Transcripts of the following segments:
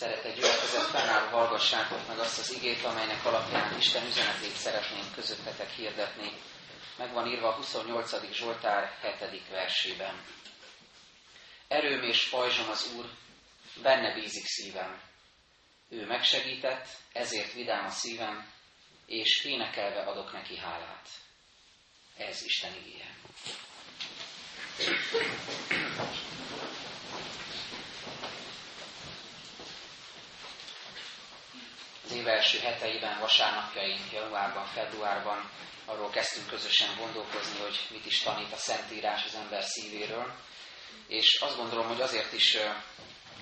Szeretett gyülekezet, fennálló hallgassátok meg azt az igét, amelynek alapján Isten üzenetét szeretnénk közöttetek hirdetni. Meg van írva a 28. Zsoltár 7. versében. Erőm és pajzsom az Úr, benne bízik szívem. Ő megsegített, ezért vidám a szívem, és énekelve adok neki hálát. Ez Isten igéje. Az év első heteiben, vasárnapjaink, januárban, februárban arról kezdtünk közösen gondolkozni, hogy mit is tanít a Szentírás az ember szívéről. És azt gondolom, hogy azért is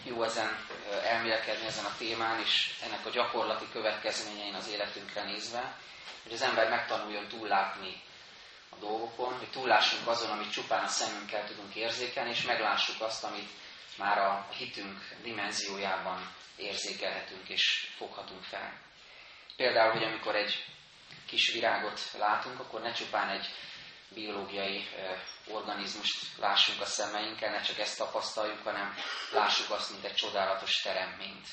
jó ezen elmélkedni ezen a témán, és ennek a gyakorlati következményein az életünkre nézve, hogy az ember megtanuljon túllátni a dolgokon, hogy túllássunk azon, amit csupán a szemünkkel tudunk érzékelni, és meglássuk azt, amit már a hitünk dimenziójában érzékelhetünk és foghatunk fel. Például, hogy amikor egy kis virágot látunk, akkor ne csupán egy biológiai organizmust lássunk a szemeinkkel, ne csak ezt tapasztaljuk, hanem lássuk azt, mint egy csodálatos teremményt.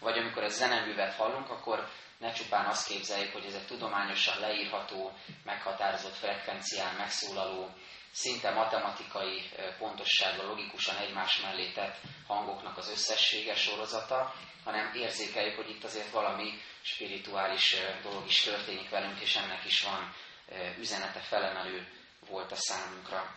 Vagy amikor egy zeneművet hallunk, akkor ne csupán azt képzeljük, hogy ez egy tudományosan leírható, meghatározott frekvencián megszólaló, szinte matematikai pontossággal logikusan egymás mellé tett hangoknak az összessége sorozata, hanem érzékeljük, hogy itt azért valami spirituális dolog is történik velünk, és ennek is van üzenete felemelő volt a számunkra.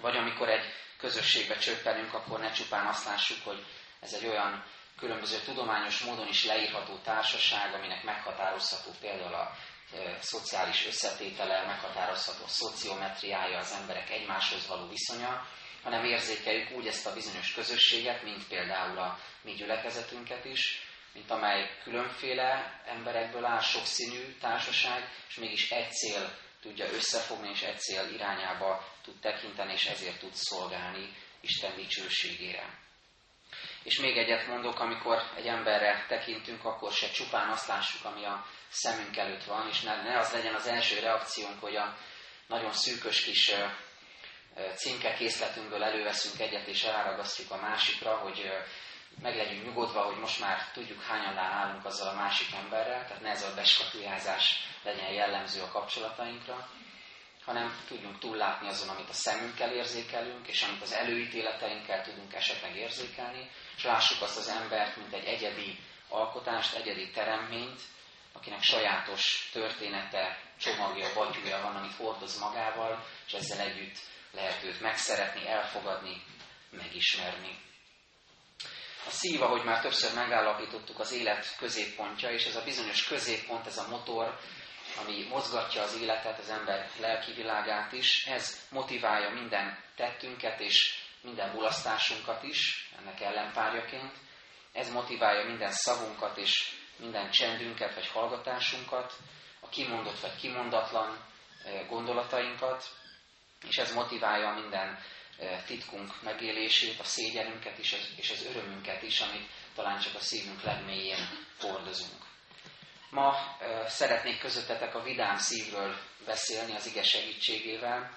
Vagy amikor egy közösségbe csöppenünk, akkor ne csupán azt lássuk, hogy ez egy olyan különböző tudományos módon is leírható társaság, aminek meghatározható például a szociális összetétele, meghatározható a szociometriája, az emberek egymáshoz való viszonya, hanem érzékeljük úgy ezt a bizonyos közösséget, mint például a mi gyülekezetünket is, mint amely különféle emberekből áll, sokszínű társaság, és mégis egy cél tudja összefogni, és egy cél irányába tud tekinteni, és ezért tud szolgálni Isten dicsőségére. És még egyet mondok, amikor egy emberre tekintünk, akkor se csupán azt lássuk, ami a szemünk előtt van, és ne, ne az legyen az első reakciónk, hogy a nagyon szűkös kis címke készletünkből előveszünk egyet, és elragasztjuk a másikra, hogy meg legyünk nyugodva, hogy most már tudjuk hányan állunk azzal a másik emberrel, tehát ne ez a beskatujázás legyen jellemző a kapcsolatainkra, hanem tudjunk túllátni azon, amit a szemünkkel érzékelünk, és amit az előítéleteinkkel tudunk esetleg érzékelni, és lássuk azt az embert, mint egy egyedi alkotást, egyedi teremményt, akinek sajátos története, csomagja, batyúja van, amit hordoz magával, és ezzel együtt lehet őt megszeretni, elfogadni, megismerni. A szív, ahogy már többször megállapítottuk, az élet középpontja, és ez a bizonyos középpont, ez a motor, ami mozgatja az életet, az ember lelki világát is, ez motiválja minden tettünket és minden mulasztásunkat is, ennek ellenpárjaként. Ez motiválja minden szavunkat és minden csendünket vagy hallgatásunkat, a kimondott vagy kimondatlan eh, gondolatainkat, és ez motiválja minden eh, titkunk megélését, a szégyenünket is, és az örömünket is, amit talán csak a szívünk legmélyén hordozunk. Ma szeretnék közöttetek a vidám szívről beszélni az ige segítségével,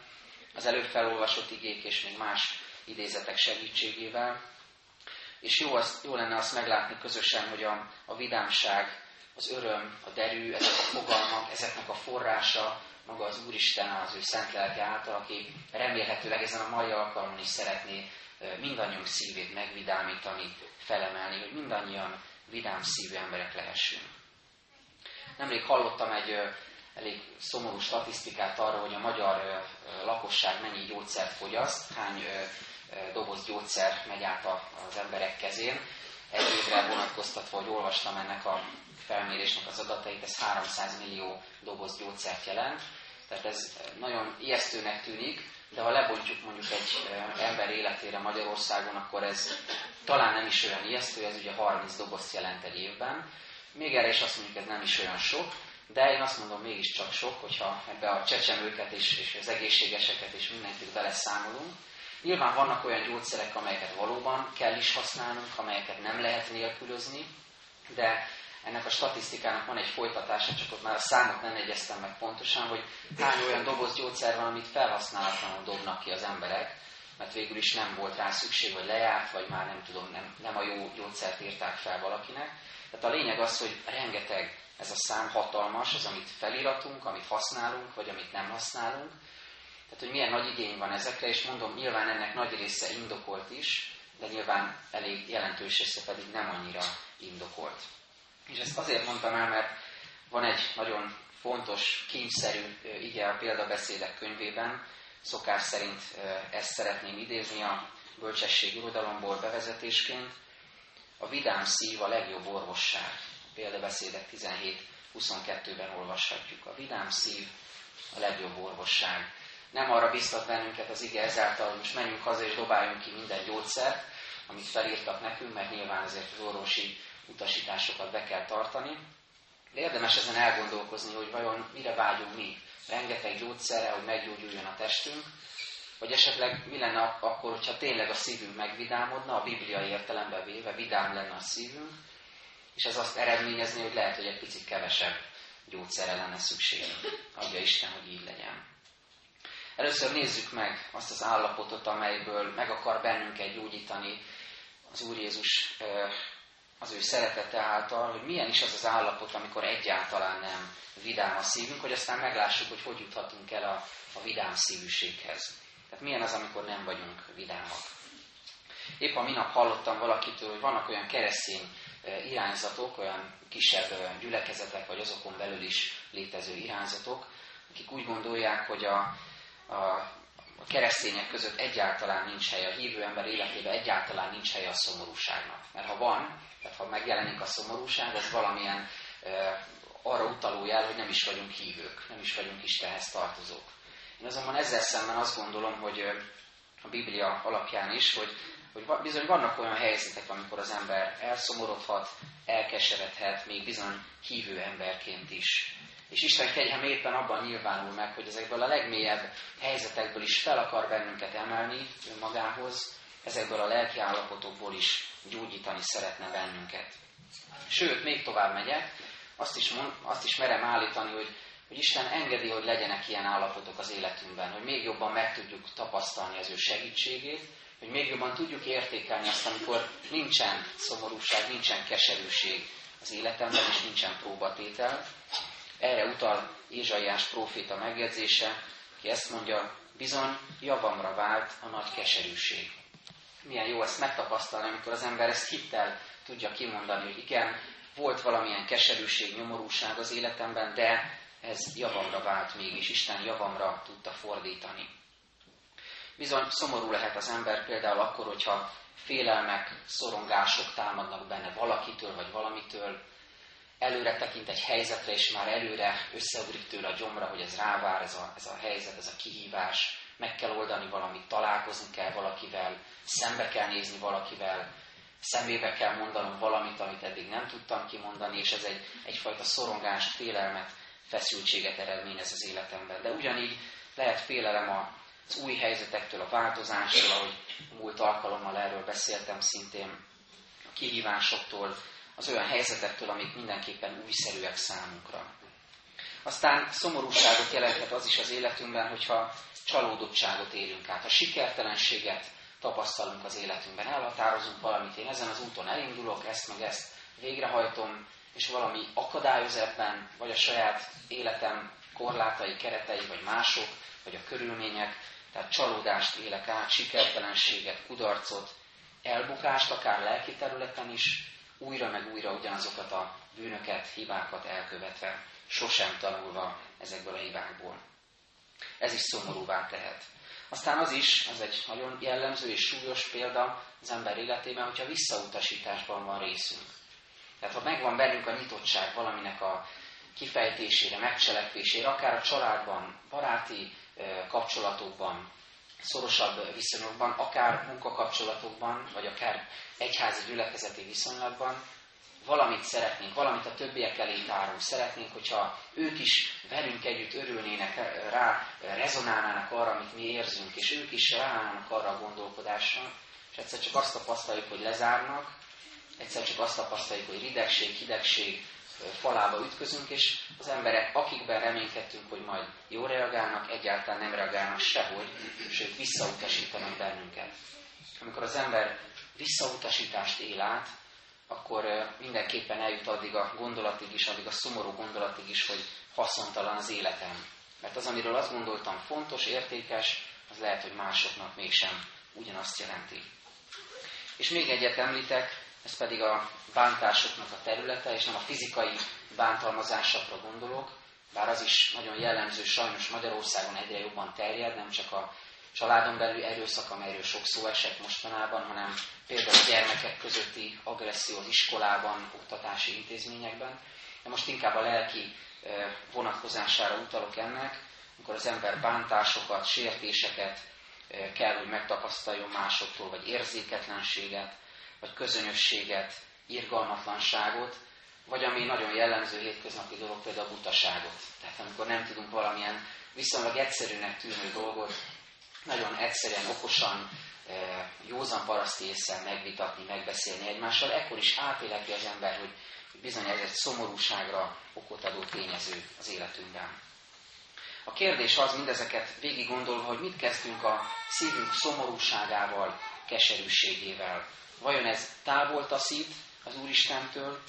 az előbb felolvasott igék és még más idézetek segítségével. És jó, az, jó lenne azt meglátni közösen, hogy a, a vidámság, az öröm, a derű, ezek a fogalmak, ezeknek a forrása maga az Úristen, az ő szent lelke által, aki remélhetőleg ezen a mai alkalmon is szeretné mindannyiunk szívét megvidámítani, felemelni, hogy mindannyian vidám szívű emberek lehessünk. Nemrég hallottam egy elég szomorú statisztikát arra, hogy a magyar lakosság mennyi gyógyszert fogyaszt, hány doboz gyógyszer megy át az emberek kezén. Egy évre vonatkoztatva, hogy olvastam ennek a felmérésnek az adatait, ez 300 millió doboz gyógyszert jelent. Tehát ez nagyon ijesztőnek tűnik, de ha lebontjuk mondjuk egy ember életére Magyarországon, akkor ez talán nem is olyan ijesztő, ez ugye 30 dobozt jelent egy évben. Még erre is azt mondjuk, ez nem is olyan sok, de én azt mondom, mégiscsak sok, hogyha ebbe a csecsemőket és, és az egészségeseket és mindenkit beleszámolunk. Nyilván vannak olyan gyógyszerek, amelyeket valóban kell is használnunk, amelyeket nem lehet nélkülözni, de ennek a statisztikának van egy folytatása, csak ott már a számot nem egyeztem meg pontosan, hogy hány olyan doboz gyógyszer van, amit felhasználatlanul dobnak ki az emberek, mert végül is nem volt rá szükség, vagy lejárt, vagy már nem tudom, nem, nem a jó gyógyszert írták fel valakinek. Tehát a lényeg az, hogy rengeteg ez a szám hatalmas, az, amit feliratunk, amit használunk, vagy amit nem használunk. Tehát, hogy milyen nagy igény van ezekre, és mondom, nyilván ennek nagy része indokolt is, de nyilván elég jelentős része pedig nem annyira indokolt. És ezt azért mondtam el, mert van egy nagyon fontos, kényszerű ige a példabeszédek könyvében, szokás szerint ezt szeretném idézni a bölcsesség irodalomból bevezetésként. A vidám szív a legjobb orvosság. Példabeszédek 17-22-ben olvashatjuk. A vidám szív a legjobb orvosság. Nem arra biztat bennünket az ige ezáltal, hogy most menjünk haza és dobáljunk ki minden gyógyszert, amit felírtak nekünk, mert nyilván azért az orvosi utasításokat be kell tartani. De érdemes ezen elgondolkozni, hogy vajon mire vágyunk mi. Rengeteg gyógyszerre, hogy meggyógyuljon a testünk, vagy esetleg mi lenne akkor, hogyha tényleg a szívünk megvidámodna, a bibliai értelemben véve vidám lenne a szívünk, és ez azt eredményezni, hogy lehet, hogy egy picit kevesebb gyógyszerre lenne szükség. Adja Isten, hogy így legyen. Először nézzük meg azt az állapotot, amelyből meg akar bennünket gyógyítani az Úr Jézus az ő szeretete által, hogy milyen is az az állapot, amikor egyáltalán nem vidám a szívünk, hogy aztán meglássuk, hogy hogy juthatunk el a, a vidám szívűséghez. Tehát milyen az, amikor nem vagyunk vidámak. Épp a minap hallottam valakitől, hogy vannak olyan keresztény irányzatok, olyan kisebb gyülekezetek, vagy azokon belül is létező irányzatok, akik úgy gondolják, hogy a, a a keresztények között egyáltalán nincs hely, a hívő ember életében egyáltalán nincs hely a szomorúságnak. Mert ha van, tehát ha megjelenik a szomorúság, az valamilyen e, arra utaló jel, hogy nem is vagyunk hívők, nem is vagyunk Istenhez tartozók. Én azonban ezzel szemben azt gondolom, hogy a Biblia alapján is, hogy, hogy bizony vannak olyan helyzetek, amikor az ember elszomorodhat, elkeseredhet, még bizony hívő emberként is. És Isten kegyelem éppen abban nyilvánul meg, hogy ezekből a legmélyebb helyzetekből is fel akar bennünket emelni önmagához, ezekből a lelki állapotokból is gyógyítani szeretne bennünket. Sőt, még tovább megyek, azt is, mond, azt is merem állítani, hogy, hogy Isten engedi, hogy legyenek ilyen állapotok az életünkben, hogy még jobban meg tudjuk tapasztalni az ő segítségét, hogy még jobban tudjuk értékelni azt, amikor nincsen szomorúság, nincsen keserűség az életemben, és nincsen próbatétel, erre utal Ézsaiás próféta megjegyzése, ki ezt mondja, bizony javamra vált a nagy keserűség. Milyen jó ezt megtapasztalni, amikor az ember ezt hittel tudja kimondani, hogy igen, volt valamilyen keserűség, nyomorúság az életemben, de ez javamra vált mégis, Isten javamra tudta fordítani. Bizony szomorú lehet az ember például akkor, hogyha félelmek, szorongások támadnak benne valakitől vagy valamitől, előre tekint egy helyzetre, és már előre összeugrik tőle a gyomra, hogy ez rávár, ez a, ez a helyzet, ez a kihívás, meg kell oldani valamit, találkozni kell valakivel, szembe kell nézni valakivel, szemébe kell mondanom valamit, amit eddig nem tudtam kimondani, és ez egy, egyfajta szorongást, félelmet, feszültséget eredményez az életemben. De ugyanígy lehet félelem az új helyzetektől, a változástól, ahogy múlt alkalommal erről beszéltem szintén, a kihívásoktól, az olyan helyzetektől, amik mindenképpen újszerűek számunkra. Aztán szomorúságot jelenthet az is az életünkben, hogyha csalódottságot élünk át, a sikertelenséget tapasztalunk az életünkben. Elhatározunk valamit, én ezen az úton elindulok, ezt meg ezt végrehajtom, és valami akadályoz vagy a saját életem korlátai, keretei, vagy mások, vagy a körülmények, tehát csalódást élek át, sikertelenséget, kudarcot, elbukást, akár lelki területen is, újra meg újra ugyanazokat a bűnöket, hibákat elkövetve, sosem tanulva ezekből a hibákból. Ez is szomorúvá tehet. Aztán az is, ez egy nagyon jellemző és súlyos példa az ember életében, hogyha visszautasításban van részünk. Tehát ha megvan bennünk a nyitottság valaminek a kifejtésére, megcselekvésére, akár a családban, baráti kapcsolatokban, szorosabb viszonyokban, akár munkakapcsolatokban, vagy akár egyházi gyülekezeti viszonylatban, valamit szeretnénk, valamit a többiek elé tárunk. Szeretnénk, hogyha ők is velünk együtt örülnének, rá rezonálnának arra, amit mi érzünk, és ők is ráállnak arra a gondolkodásra, és egyszer csak azt tapasztaljuk, hogy lezárnak, egyszer csak azt tapasztaljuk, hogy ridegség, hidegség, falába ütközünk, és az emberek, akikben reménykedtünk, hogy majd jó reagálnak, egyáltalán nem reagálnak sehogy, sőt visszautasítanak bennünket. Amikor az ember visszautasítást él át, akkor mindenképpen eljut addig a gondolatig is, addig a szomorú gondolatig is, hogy haszontalan az életem. Mert az, amiről azt gondoltam fontos, értékes, az lehet, hogy másoknak mégsem ugyanazt jelenti. És még egyet említek, ez pedig a bántásoknak a területe, és nem a fizikai bántalmazásokra gondolok, bár az is nagyon jellemző, sajnos Magyarországon egyre jobban terjed, nem csak a családon belül erőszak, amelyről sok szó esett mostanában, hanem például a gyermekek közötti agresszió az iskolában, oktatási intézményekben. De most inkább a lelki vonatkozására utalok ennek, amikor az ember bántásokat, sértéseket kell, hogy megtapasztaljon másoktól, vagy érzéketlenséget, vagy közönösséget, irgalmatlanságot, vagy ami nagyon jellemző hétköznapi dolog, például a butaságot. Tehát amikor nem tudunk valamilyen viszonylag egyszerűnek tűnő dolgot nagyon egyszerűen, okosan, józan paraszti észre megvitatni, megbeszélni egymással, ekkor is átéleti az ember, hogy bizony ez egy szomorúságra okot adó tényező az életünkben. A kérdés az mindezeket végig gondolva, hogy mit kezdünk a szívünk szomorúságával, keserűségével. Vajon ez távol taszít az Úristentől,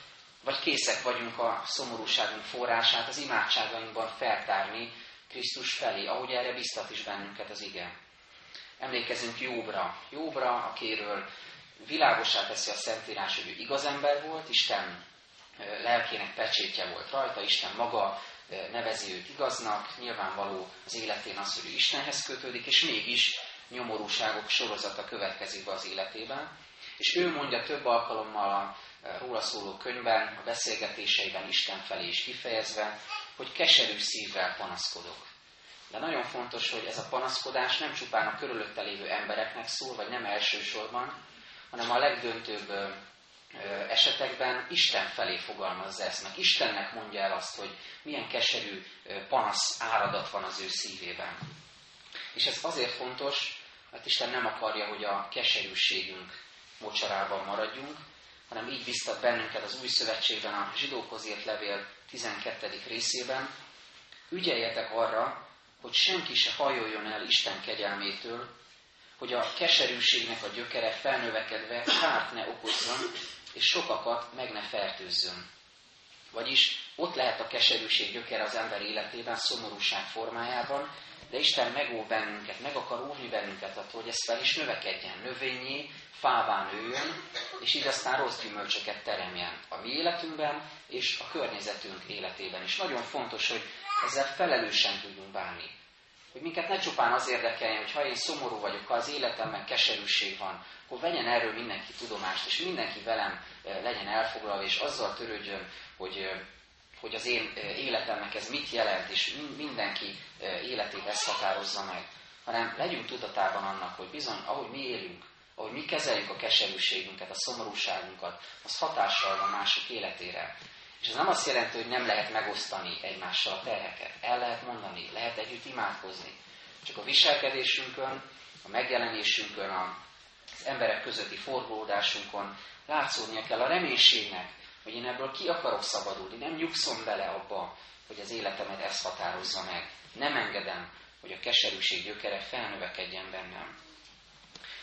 vagy készek vagyunk a szomorúságunk forrását az imádságainkban feltárni Krisztus felé, ahogy erre biztat is bennünket az ige. Emlékezünk Jóbra. Jóbra, akiről világosá teszi a Szentírás, hogy ő igaz ember volt, Isten lelkének pecsétje volt rajta, Isten maga nevezi őt igaznak, nyilvánvaló az életén az, hogy ő Istenhez kötődik, és mégis nyomorúságok sorozata következik be az életében. És ő mondja több alkalommal a róla szóló könyvben, a beszélgetéseiben Isten felé is kifejezve, hogy keserű szívvel panaszkodok. De nagyon fontos, hogy ez a panaszkodás nem csupán a körülötte lévő embereknek szól, vagy nem elsősorban, hanem a legdöntőbb esetekben Isten felé fogalmazza ezt, meg Istennek mondja el azt, hogy milyen keserű panasz áradat van az ő szívében. És ez azért fontos, mert Isten nem akarja, hogy a keserűségünk mocsarában maradjunk, hanem így biztat bennünket az új szövetségben a zsidókhoz írt levél 12. részében, ügyeljetek arra, hogy senki se hajoljon el Isten kegyelmétől, hogy a keserűségnek a gyökere felnövekedve kárt ne okozzon, és sokakat meg ne fertőzzön. Vagyis ott lehet a keserűség gyökere az ember életében, szomorúság formájában, de Isten megóv bennünket, meg akar óvni bennünket attól, hogy ez fel is növekedjen, növényé, fává nőjön, és így aztán rossz gyümölcsöket teremjen a mi életünkben és a környezetünk életében. És nagyon fontos, hogy ezzel felelősen tudjunk bánni. Hogy minket ne csupán az érdekeljen, hogy ha én szomorú vagyok, ha az életemben keserűség van, akkor vegyen erről mindenki tudomást, és mindenki velem legyen elfoglalva, és azzal törődjön, hogy, hogy az én életemnek ez mit jelent, és mindenki életét ezt határozza meg. Hanem legyünk tudatában annak, hogy bizony, ahogy mi élünk, ahogy mi kezeljük a keserűségünket, a szomorúságunkat, az hatással van mások életére. És ez nem azt jelenti, hogy nem lehet megosztani egymással a terheket. El lehet mondani, lehet együtt imádkozni. Csak a viselkedésünkön, a megjelenésünkön, az emberek közötti forgódásunkon látszódnia kell a reménységnek, hogy én ebből ki akarok szabadulni. Nem nyugszom bele abba, hogy az életemet ezt határozza meg. Nem engedem, hogy a keserűség gyökere felnövekedjen bennem.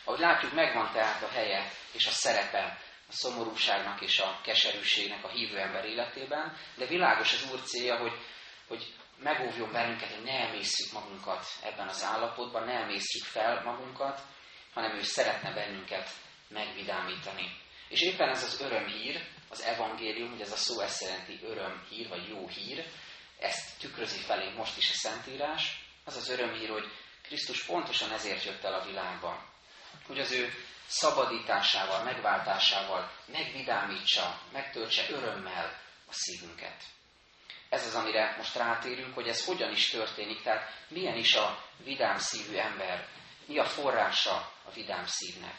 Ahogy látjuk, megvan tehát a helye és a szerepe a szomorúságnak és a keserűségnek a hívő ember életében, de világos az Úr célja, hogy, hogy megóvjon bennünket, hogy ne emészjük magunkat ebben az állapotban, ne emészjük fel magunkat, hanem ő szeretne bennünket megvidámítani. És éppen ez az örömhír, az evangélium, hogy ez a szó ezt jelenti örömhír, vagy jó hír, ezt tükrözi felé most is a Szentírás, az az örömhír, hogy Krisztus pontosan ezért jött el a világba, hogy az ő szabadításával, megváltásával megvidámítsa, megtöltse örömmel a szívünket. Ez az, amire most rátérünk, hogy ez hogyan is történik, tehát milyen is a vidám szívű ember, mi a forrása a vidám szívnek.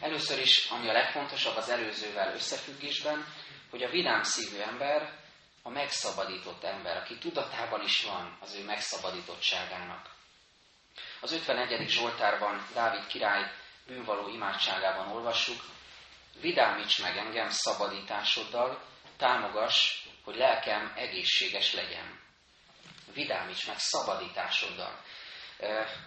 Először is, ami a legfontosabb az előzővel összefüggésben, hogy a vidám szívű ember a megszabadított ember, aki tudatában is van az ő megszabadítottságának. Az 51. Zsoltárban Dávid király bűnvaló imádságában olvassuk, vidámíts meg engem szabadításoddal, támogass, hogy lelkem egészséges legyen. Vidámíts meg szabadításoddal.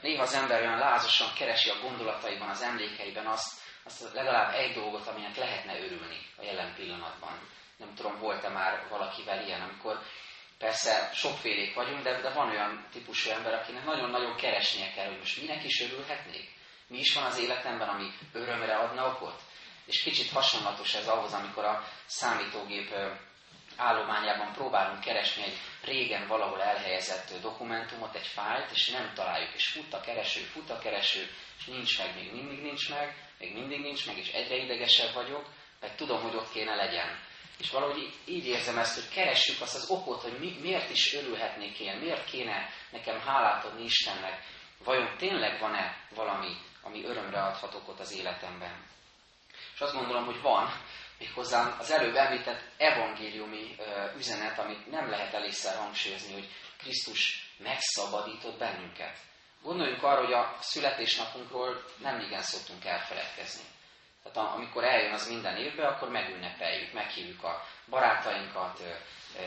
Néha az ember olyan lázasan keresi a gondolataiban, az emlékeiben azt, azt legalább egy dolgot, aminek lehetne örülni a jelen pillanatban. Nem tudom, volt-e már valakivel ilyen, amikor persze sokfélék vagyunk, de, de van olyan típusú ember, akinek nagyon-nagyon keresnie kell, hogy most minek is örülhetnék. Mi is van az életemben, ami örömre adna okot? És kicsit hasonlatos ez ahhoz, amikor a számítógép állományában próbálunk keresni egy régen valahol elhelyezett dokumentumot, egy fájlt, és nem találjuk, és fut a kereső, fut a kereső, és nincs meg, még mindig nincs meg, még mindig nincs meg, és egyre idegesebb vagyok, mert tudom, hogy ott kéne legyen. És valahogy így érzem ezt, hogy keressük azt az okot, hogy mi, miért is örülhetnék én, miért kéne nekem hálát adni Istennek, vajon tényleg van-e valami, ami örömre adhat okot az életemben. És azt gondolom, hogy van, méghozzá az előbb említett evangéliumi üzenet, amit nem lehet elégszer hangsúlyozni, hogy Krisztus megszabadított bennünket. Gondoljunk arra, hogy a születésnapunkról nem igen szoktunk elfeledkezni. Tehát amikor eljön az minden évben, akkor megünnepeljük, meghívjuk a barátainkat,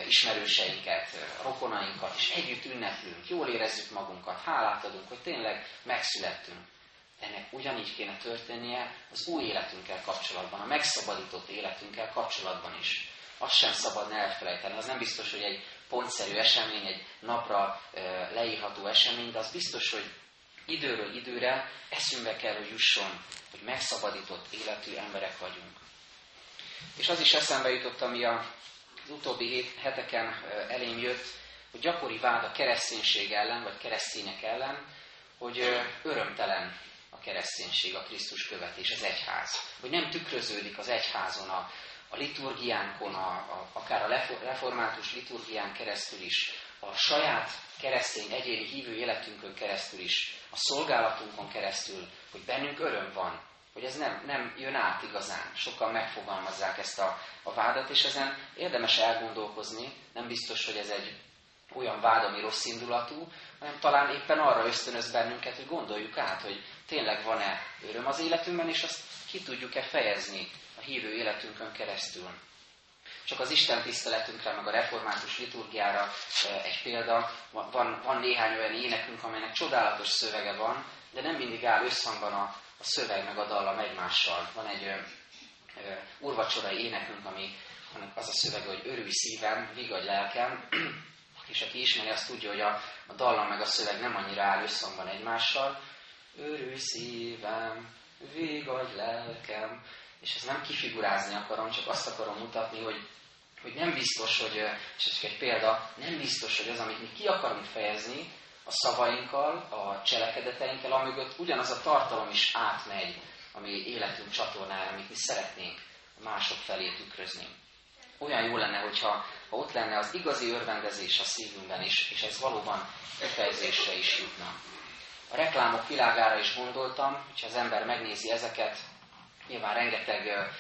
ismerőseinket, rokonainkat, és együtt ünneplünk, jól érezzük magunkat, hálát adunk, hogy tényleg megszülettünk. Ennek ugyanígy kéne történnie az új életünkkel kapcsolatban, a megszabadított életünkkel kapcsolatban is. Azt sem szabadna elfelejteni. Az nem biztos, hogy egy pontszerű esemény, egy napra leírható esemény, de az biztos, hogy időről időre eszünkbe kell, hogy jusson, hogy megszabadított életű emberek vagyunk. És az is eszembe jutott, ami az utóbbi heteken elém jött, hogy gyakori vád a kereszténység ellen, vagy keresztények ellen, hogy örömtelen a kereszténység, a Krisztus követés, az egyház. Hogy nem tükröződik az egyházon, a, a liturgiánkon, a, a, akár a református liturgián keresztül is, a saját keresztény egyéni hívő életünkön keresztül is, a szolgálatunkon keresztül, hogy bennünk öröm van, hogy ez nem, nem jön át igazán. Sokan megfogalmazzák ezt a, a vádat, és ezen érdemes elgondolkozni. Nem biztos, hogy ez egy olyan vád, ami rossz indulatú, hanem talán éppen arra ösztönöz bennünket, hogy gondoljuk át, hogy tényleg van-e öröm az életünkben, és azt ki tudjuk-e fejezni a hívő életünkön keresztül. Csak az Isten tiszteletünkre, meg a református liturgiára egy példa. Van, van néhány olyan énekünk, amelynek csodálatos szövege van, de nem mindig áll összhangban a, a szöveg meg a dallam egymással. Van egy ö, ö, urvacsorai énekünk, ami az a szövege, hogy örülj szívem, vigadj lelkem, és aki ismeri, azt tudja, hogy a, a dallam meg a szöveg nem annyira áll összhangban egymással. Örülj szívem, vigadj lelkem, és ezt nem kifigurázni akarom, csak azt akarom mutatni, hogy, hogy nem biztos, hogy, és ez csak egy példa, nem biztos, hogy az, amit mi ki akarunk fejezni, a szavainkkal, a cselekedeteinkkel, amögött ugyanaz a tartalom is átmegy a mi életünk csatornára, amit mi szeretnénk mások felé tükrözni. Olyan jó lenne, hogyha ha ott lenne az igazi örvendezés a szívünkben is, és ez valóban kifejezésre is jutna. A reklámok világára is gondoltam, hogyha az ember megnézi ezeket, nyilván rengeteg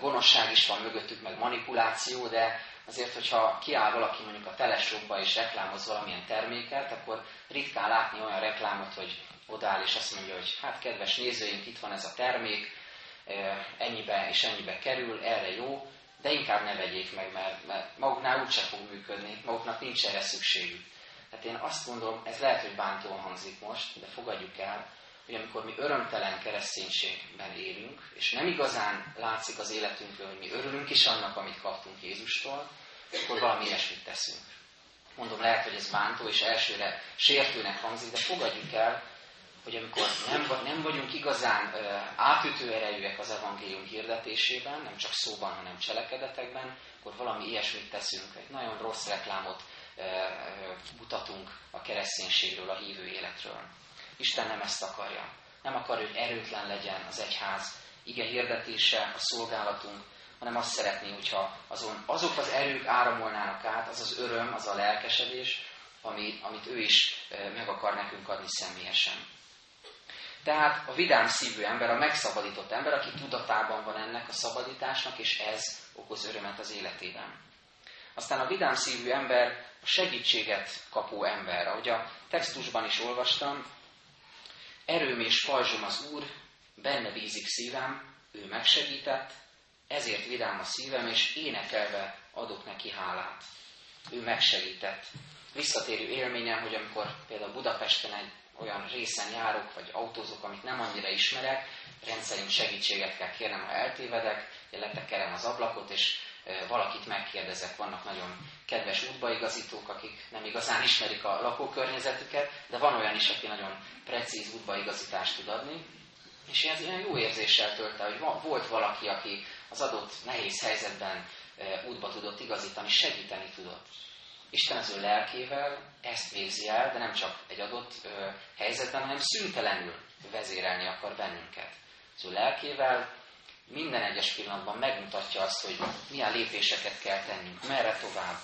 gonoszság is van mögöttük, meg manipuláció, de azért, hogyha kiáll valaki mondjuk a telesokba és reklámoz valamilyen terméket, akkor ritkán látni olyan reklámot, hogy odáll és azt mondja, hogy hát kedves nézőink, itt van ez a termék, ennyibe és ennyibe kerül, erre jó, de inkább ne vegyék meg, mert, mert maguknál úgyse fog működni, maguknak nincs erre szükségük. Tehát én azt gondolom, ez lehet, hogy bántóan hangzik most, de fogadjuk el, hogy amikor mi örömtelen kereszténységben élünk, és nem igazán látszik az életünkről, hogy mi örülünk is annak, amit kaptunk Jézustól, akkor valami ilyesmit teszünk. Mondom, lehet, hogy ez bántó, és elsőre sértőnek hangzik, de fogadjuk el, hogy amikor nem, nem vagyunk igazán ö, átütő erejűek az evangélium hirdetésében, nem csak szóban, hanem cselekedetekben, akkor valami ilyesmit teszünk, egy nagyon rossz reklámot mutatunk a kereszténységről, a hívő életről. Isten nem ezt akarja. Nem akarja, hogy erőtlen legyen az egyház ige hirdetése, a szolgálatunk, hanem azt szeretné, hogyha azon, azok az erők áramolnának át, az az öröm, az a lelkesedés, ami, amit ő is meg akar nekünk adni személyesen. Tehát a vidám szívű ember, a megszabadított ember, aki tudatában van ennek a szabadításnak, és ez okoz örömet az életében. Aztán a vidám szívű ember a segítséget kapó ember. Ahogy a textusban is olvastam, erőm és pajzsom az Úr, benne bízik szívem, ő megsegített, ezért vidám a szívem, és énekelve adok neki hálát. Ő megsegített. Visszatérő élményem, hogy amikor például Budapesten egy olyan részen járok, vagy autózok, amit nem annyira ismerek, rendszerint segítséget kell kérnem, ha eltévedek, letekerem az ablakot, és valakit megkérdezek. Vannak nagyon kedves útbaigazítók, akik nem igazán ismerik a lakókörnyezetüket, de van olyan is, aki nagyon precíz útbaigazítást tud adni. És ez ilyen jó érzéssel tölte, hogy volt valaki, aki az adott nehéz helyzetben útba tudott igazítani, segíteni tudott. Isten az ő lelkével ezt végzi el, de nem csak egy adott helyzetben, hanem szüntelenül vezérelni akar bennünket. Az ő lelkével minden egyes pillanatban megmutatja azt, hogy milyen lépéseket kell tennünk, merre tovább.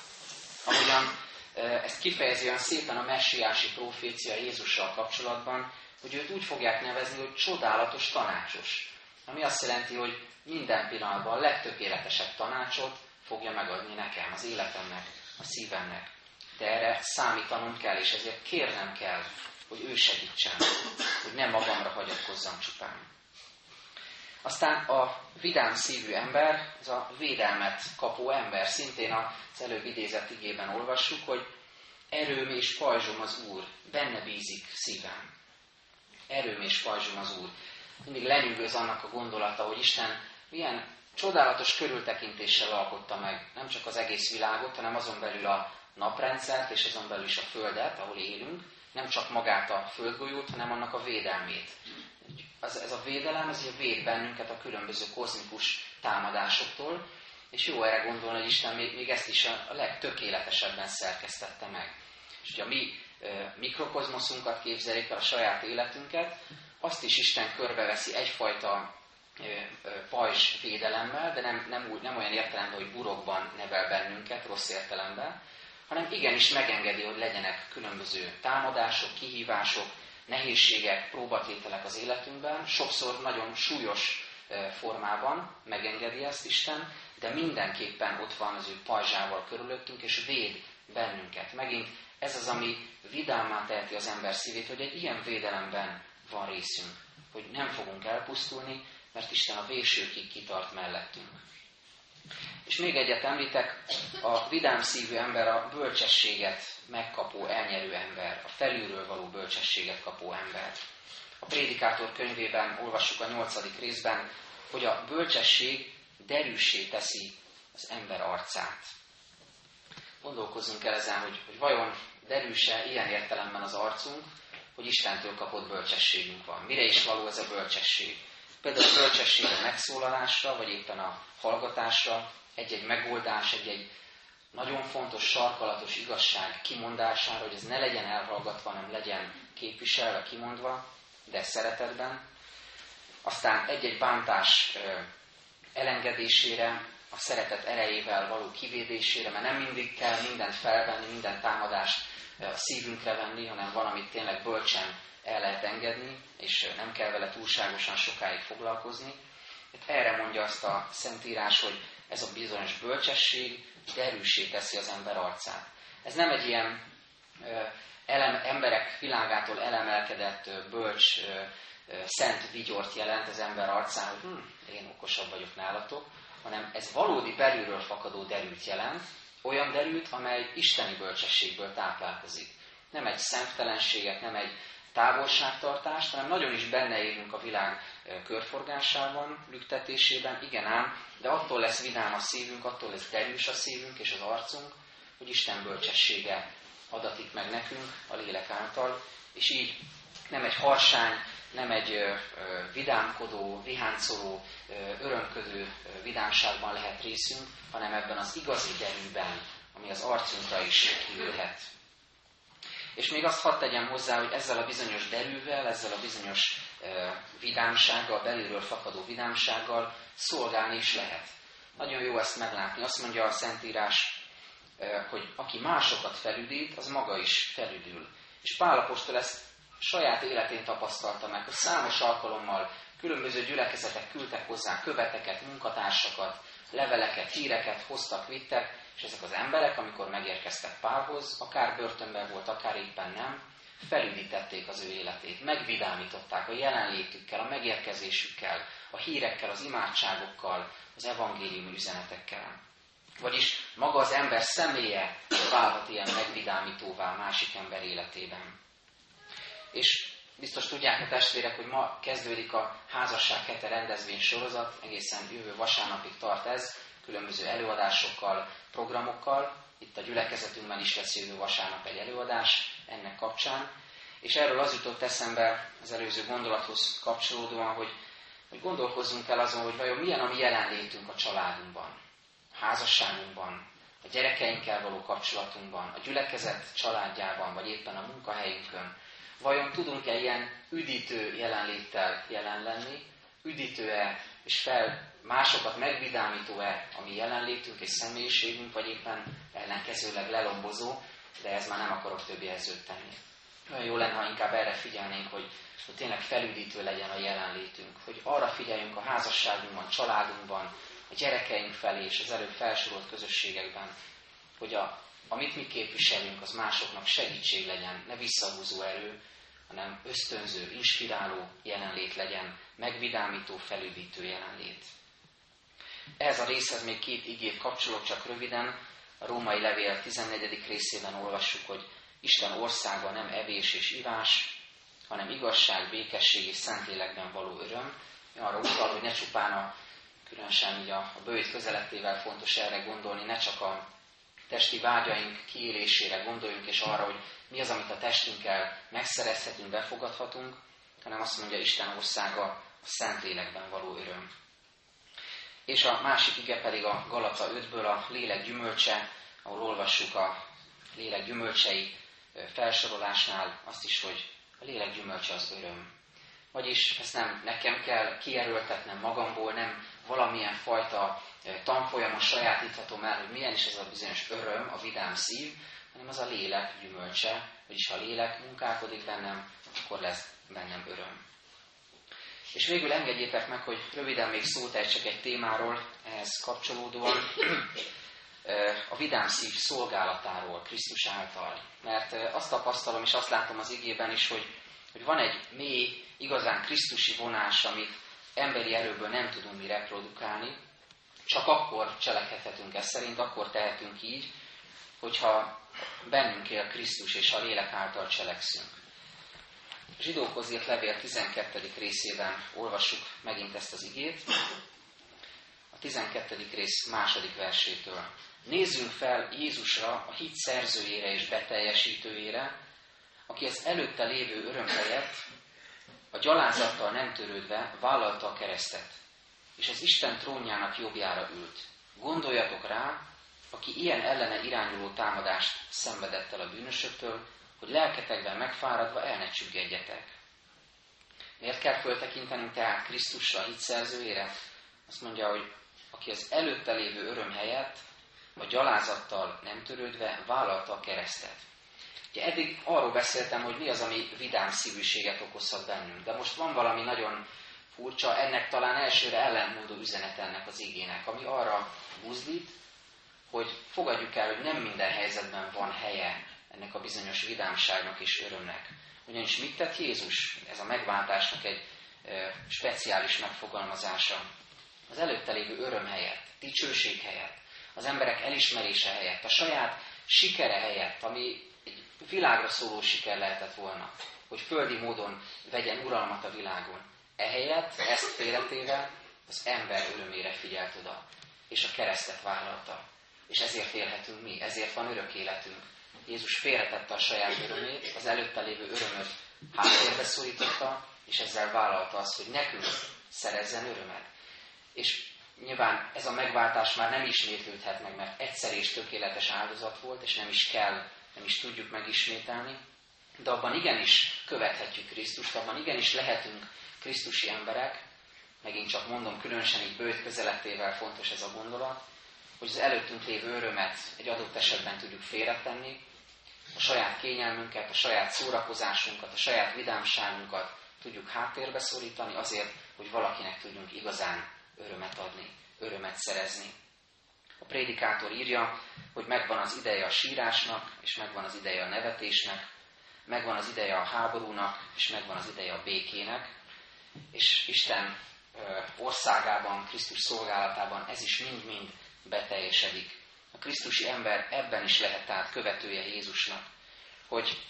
Ahogyan ezt kifejezi olyan szépen a messiási profécia Jézussal kapcsolatban, hogy őt úgy fogják nevezni, hogy csodálatos tanácsos. Ami azt jelenti, hogy minden pillanatban a legtökéletesebb tanácsot fogja megadni nekem, az életemnek, a szívemnek. De erre számítanom kell, és ezért kérnem kell, hogy ő segítsen, hogy nem magamra hagyatkozzam csupán. Aztán a vidám szívű ember, ez a védelmet kapó ember, szintén az előbb idézett igében olvassuk, hogy erőm és pajzsom az Úr, benne bízik szívem. Erőm és pajzsom az Úr. Mindig lenyűgöz annak a gondolata, hogy Isten milyen csodálatos körültekintéssel alkotta meg nem csak az egész világot, hanem azon belül a naprendszert, és azon belül is a Földet, ahol élünk, nem csak magát a földgolyót, hanem annak a védelmét az, ez a védelem, ez ugye véd bennünket a különböző kozmikus támadásoktól, és jó erre gondolni, hogy Isten még, még ezt is a, legtökéletesebben szerkesztette meg. És ugye a mi e, mikrokozmoszunkat képzeljük el, a saját életünket, azt is Isten körbeveszi egyfajta pajzs védelemmel, de nem, nem, úgy, nem olyan értelemben, hogy burokban nevel bennünket, rossz értelemben, hanem igenis megengedi, hogy legyenek különböző támadások, kihívások, nehézségek, próbatételek az életünkben, sokszor nagyon súlyos formában megengedi ezt Isten, de mindenképpen ott van az ő pajzsával körülöttünk, és véd bennünket. Megint ez az, ami vidámá teheti az ember szívét, hogy egy ilyen védelemben van részünk, hogy nem fogunk elpusztulni, mert Isten a vésőkig kitart mellettünk. És még egyet említek, a vidám szívű ember a bölcsességet megkapó, elnyerő ember, a felülről való bölcsességet kapó ember. A Prédikátor könyvében olvassuk a nyolcadik részben, hogy a bölcsesség derűsé teszi az ember arcát. Gondolkozzunk el ezen, hogy, hogy vajon derűse ilyen értelemben az arcunk, hogy Istentől kapott bölcsességünk van. Mire is való ez a bölcsesség? Például a bölcsesség a megszólalásra, vagy éppen a hallgatásra, egy-egy megoldás, egy-egy nagyon fontos, sarkalatos igazság kimondására, hogy ez ne legyen elhallgatva, hanem legyen képviselve, kimondva, de szeretetben. Aztán egy-egy bántás elengedésére, a szeretet erejével való kivédésére, mert nem mindig kell mindent felvenni, minden támadást a szívünkre venni, hanem van, amit tényleg bölcsen el lehet engedni, és nem kell vele túlságosan sokáig foglalkozni. Erre mondja azt a Szentírás, hogy ez a bizonyos bölcsesség derűsé teszi az ember arcát. Ez nem egy ilyen elem, emberek világától elemelkedett bölcs, szent vigyort jelent az ember arcán, hogy hm, én okosabb vagyok nálatok, hanem ez valódi belülről fakadó derült jelent, olyan derült, amely isteni bölcsességből táplálkozik. Nem egy szemtelenséget, nem egy távolságtartást, hanem nagyon is benne élünk a világ körforgásában, lüktetésében, igen ám, de attól lesz vidám a szívünk, attól lesz derűs a szívünk és az arcunk, hogy Isten bölcsessége adatik meg nekünk a lélek által, és így nem egy harsány, nem egy vidámkodó, viháncoló, örömködő vidámságban lehet részünk, hanem ebben az igazi derűben, ami az arcunkra is kiülhet. És még azt hadd tegyem hozzá, hogy ezzel a bizonyos derűvel, ezzel a bizonyos vidámsággal, belülről fakadó vidámsággal szolgálni is lehet. Nagyon jó ezt meglátni. Azt mondja a Szentírás, hogy aki másokat felüdít, az maga is felüdül. És Pálapostól ezt saját életén tapasztalta meg, hogy számos alkalommal különböző gyülekezetek küldtek hozzá követeket, munkatársakat, leveleket, híreket hoztak, vittek, és ezek az emberek, amikor megérkeztek Pálhoz, akár börtönben volt, akár éppen nem, felüdítették az ő életét, megvidámították a jelenlétükkel, a megérkezésükkel, a hírekkel, az imádságokkal, az evangéliumi üzenetekkel. Vagyis maga az ember személye válhat ilyen megvidámítóvá másik ember életében. És biztos tudják a testvérek, hogy ma kezdődik a házasság hete rendezvény sorozat, egészen jövő vasárnapig tart ez, különböző előadásokkal, programokkal. Itt a gyülekezetünkben is lesz jövő vasárnap egy előadás ennek kapcsán. És erről az jutott eszembe az előző gondolathoz kapcsolódóan, hogy, hogy gondolkozzunk el azon, hogy vajon milyen a mi jelenlétünk a családunkban, a házasságunkban, a gyerekeinkkel való kapcsolatunkban, a gyülekezet családjában, vagy éppen a munkahelyünkön. Vajon tudunk-e ilyen üdítő jelenléttel jelen lenni, üdítő-e és fel másokat megvidámító-e a mi jelenlétünk és személyiségünk, vagy éppen ellenkezőleg lelombozó, de ez már nem akarok több jelzőt tenni. Olyan jó lenne, ha inkább erre figyelnénk, hogy, hogy tényleg felüdítő legyen a jelenlétünk, hogy arra figyeljünk a házasságunkban, családunkban, a gyerekeink felé és az előbb felsorolt közösségekben, hogy a, amit mi képviselünk, az másoknak segítség legyen, ne visszahúzó erő, hanem ösztönző, inspiráló jelenlét legyen, megvidámító, felüdítő jelenlét. Ez a részhez még két igét kapcsolok csak röviden. A római levél 14. részében olvassuk, hogy Isten országa nem evés és ivás, hanem igazság, békesség és szentlélekben való öröm. Arra utal, hogy ne csupán a, különösen így a, a bőjt közelettével fontos erre gondolni, ne csak a testi vágyaink kiélésére gondoljunk, és arra, hogy mi az, amit a testünkkel megszerezhetünk, befogadhatunk, hanem azt mondja, Isten országa a Szentlélekben való öröm. És a másik ige pedig a Galata 5-ből a lélek gyümölcse, ahol olvassuk a lélek gyümölcsei felsorolásnál azt is, hogy a lélek gyümölcse az öröm. Vagyis ezt nem nekem kell kierőltetnem magamból, nem valamilyen fajta tanfolyamon sajátíthatom el, hogy milyen is ez a bizonyos öröm, a vidám szív, hanem az a lélek gyümölcse, vagyis ha a lélek munkálkodik bennem, akkor lesz bennem öröm. És végül engedjétek meg, hogy röviden még szót ejtsek egy témáról, ehhez kapcsolódóan, a vidám szív szolgálatáról Krisztus által. Mert azt tapasztalom, és azt látom az igében is, hogy, hogy van egy mély, igazán krisztusi vonás, amit emberi erőből nem tudunk mi reprodukálni, csak akkor cselekedhetünk ezt szerint, akkor tehetünk így, hogyha bennünk él Krisztus és a lélek által cselekszünk. Zsidókhoz írt levél 12. részében olvassuk megint ezt az igét. A 12. rész második versétől. Nézzünk fel Jézusra, a hit szerzőjére és beteljesítőjére, aki az előtte lévő öröm helyett a gyalázattal nem törődve vállalta a keresztet, és az Isten trónjának jobbjára ült. Gondoljatok rá, aki ilyen ellene irányuló támadást szenvedett el a bűnösöktől, hogy lelketekben megfáradva el ne csüggedjetek. Miért kell föltekintenünk tehát Krisztusra, hitszerzőjére? Azt mondja, hogy aki az előtte lévő öröm helyett, a gyalázattal nem törődve vállalta a keresztet. Ugye eddig arról beszéltem, hogy mi az, ami vidám szívűséget okozhat bennünk. De most van valami nagyon furcsa, ennek talán elsőre ellentmondó üzenet ennek az igének, ami arra buzdít, hogy fogadjuk el, hogy nem minden helyzetben van helye ennek a bizonyos vidámságnak és örömnek. Ugyanis mit tett Jézus? Ez a megváltásnak egy speciális megfogalmazása. Az előtte lévő öröm helyett, dicsőség helyett, az emberek elismerése helyett, a saját sikere helyett, ami egy világra szóló siker lehetett volna, hogy földi módon vegyen uralmat a világon. Ehelyett, ezt félretéve, az ember örömére figyelt oda, és a keresztet vállalta. És ezért élhetünk mi, ezért van örök életünk. Jézus félretette a saját örömét, az előtte lévő örömöt háttérbe szorította, és ezzel vállalta azt, hogy nekünk szerezzen örömet. És nyilván ez a megváltás már nem ismétlődhet meg, mert egyszer és tökéletes áldozat volt, és nem is kell, nem is tudjuk megismételni, de abban igenis követhetjük Krisztust, abban igenis lehetünk Krisztusi emberek, megint csak mondom, különösen így bőt közeletével fontos ez a gondolat, hogy az előttünk lévő örömet egy adott esetben tudjuk félretenni, a saját kényelmünket, a saját szórakozásunkat, a saját vidámságunkat tudjuk háttérbe szorítani azért, hogy valakinek tudjunk igazán örömet adni, örömet szerezni. A prédikátor írja, hogy megvan az ideje a sírásnak, és megvan az ideje a nevetésnek, megvan az ideje a háborúnak, és megvan az ideje a békének, és Isten országában, Krisztus szolgálatában ez is mind-mind beteljesedik A Krisztusi ember ebben is lehet tehát követője Jézusnak, hogy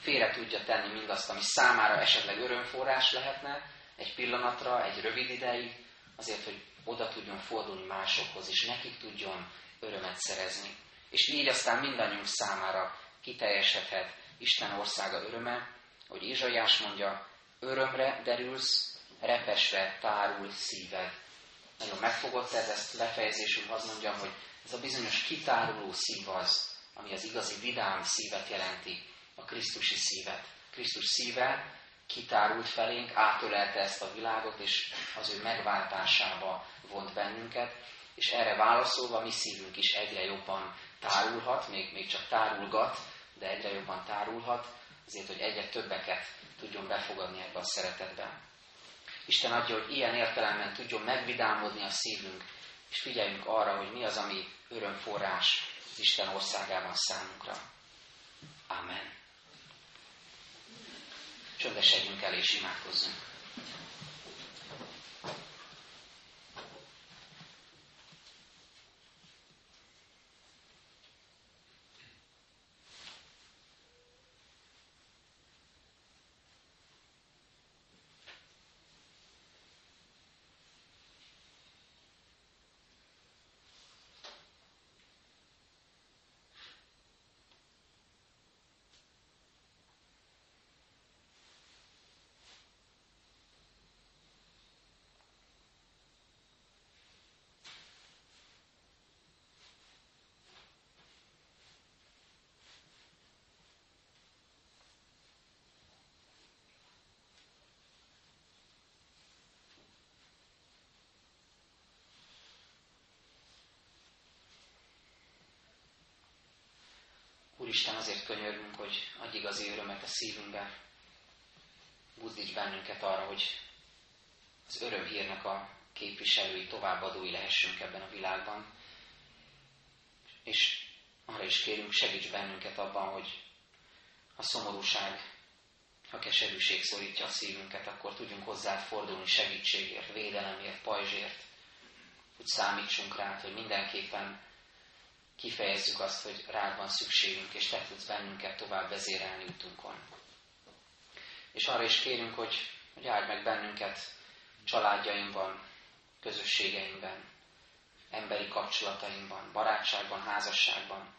félre tudja tenni mindazt, ami számára esetleg örömforrás lehetne, egy pillanatra, egy rövid ideig, azért, hogy oda tudjon fordulni másokhoz, és nekik tudjon örömet szerezni. És így aztán mindannyiunk számára kiteljesedhet Isten országa öröme, hogy Ézsaiás mondja, örömre derülsz, repesre tárul szíved. Nagyon megfogott ez, ezt befejezésül azt mondjam, hogy ez a bizonyos kitáruló szív az, ami az igazi vidám szívet jelenti, a Krisztusi szívet. Krisztus szíve kitárult felénk, átölelte ezt a világot, és az ő megváltásába vont bennünket, és erre válaszolva mi szívünk is egyre jobban tárulhat, még, még csak tárulgat, de egyre jobban tárulhat, azért, hogy egyre többeket tudjon befogadni ebbe a szeretetbe. Isten adja, hogy ilyen értelemben tudjon megvidámodni a szívünk, és figyeljünk arra, hogy mi az, ami örömforrás az Isten országában számunkra. Amen. Csöndesedjünk el és imádkozzunk. Úristen, azért könyörgünk, hogy adj igazi örömet a szívünkbe. Buzdíts bennünket arra, hogy az örömhírnek a képviselői, továbbadói lehessünk ebben a világban. És arra is kérünk, segíts bennünket abban, hogy a szomorúság, a keserűség szorítja a szívünket, akkor tudjunk hozzád fordulni segítségért, védelemért, pajzsért, hogy számítsunk rá, hogy mindenképpen kifejezzük azt, hogy rád van szükségünk, és te tudsz bennünket tovább vezérelni útunkon. És arra is kérünk, hogy, hogy áld meg bennünket családjainkban, közösségeinkben, emberi kapcsolatainkban, barátságban, házasságban.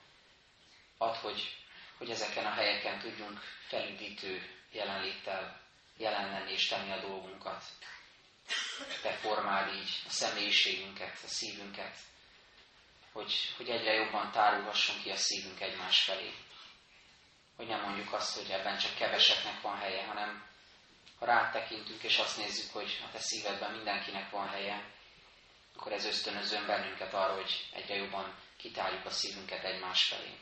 Add, hogy, hogy ezeken a helyeken tudjunk felüdítő jelenléttel jelen lenni és tenni a dolgunkat. Te formáld így a személyiségünket, a szívünket, hogy, hogy egyre jobban tárulhasson ki a szívünk egymás felé. Hogy nem mondjuk azt, hogy ebben csak keveseknek van helye, hanem ha rátekintünk és azt nézzük, hogy a te szívedben mindenkinek van helye, akkor ez ösztönözön bennünket arra, hogy egyre jobban kitárjuk a szívünket egymás felé.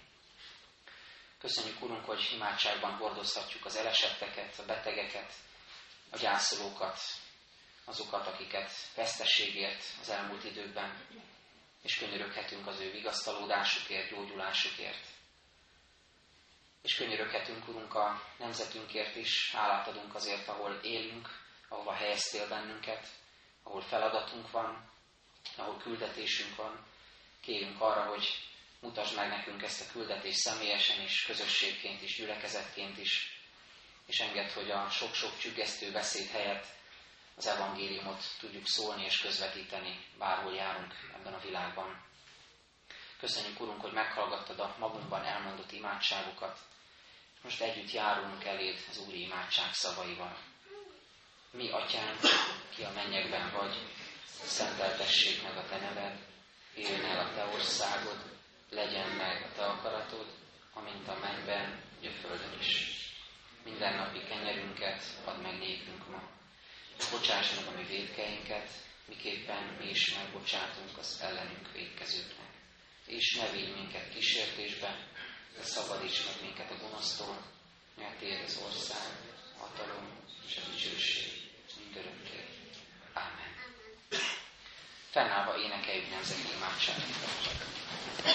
Köszönjük, Urunk, hogy imádságban hordozhatjuk az elesetteket, a betegeket, a gyászolókat, azokat, akiket veszteségért az elmúlt időkben és könyöröghetünk az ő vigasztalódásukért, gyógyulásukért. És könyöröghetünk, Urunk, a nemzetünkért is, hálát adunk azért, ahol élünk, ahova helyeztél bennünket, ahol feladatunk van, ahol küldetésünk van. Kérünk arra, hogy mutasd meg nekünk ezt a küldetést személyesen is, közösségként is, gyülekezetként is, és engedd, hogy a sok-sok csüggesztő beszéd helyett az evangéliumot tudjuk szólni és közvetíteni, bárhol járunk ebben a világban. Köszönjük, Urunk, hogy meghallgattad a magunkban elmondott imádságokat. Most együtt járunk eléd az Úri imádság szavaival. Mi, Atyánk, ki a mennyekben vagy, szenteltessék meg a Te neved, jöjjön el a Te országod, legyen meg a Te akaratod, amint a mennyben, a földön is. Minden napi kenyerünket add meg nékünk ma, bocsáss meg a mi védkeinket, miképpen mi is megbocsátunk az ellenünk védkezőknek. És ne védj minket kísértésbe, de szabadíts meg minket a gonosztól, mert Tiéd az ország, hatalom és a dicsőség mindörökké. Amen. Fennállva énekeljük nemzeti imádságunkat.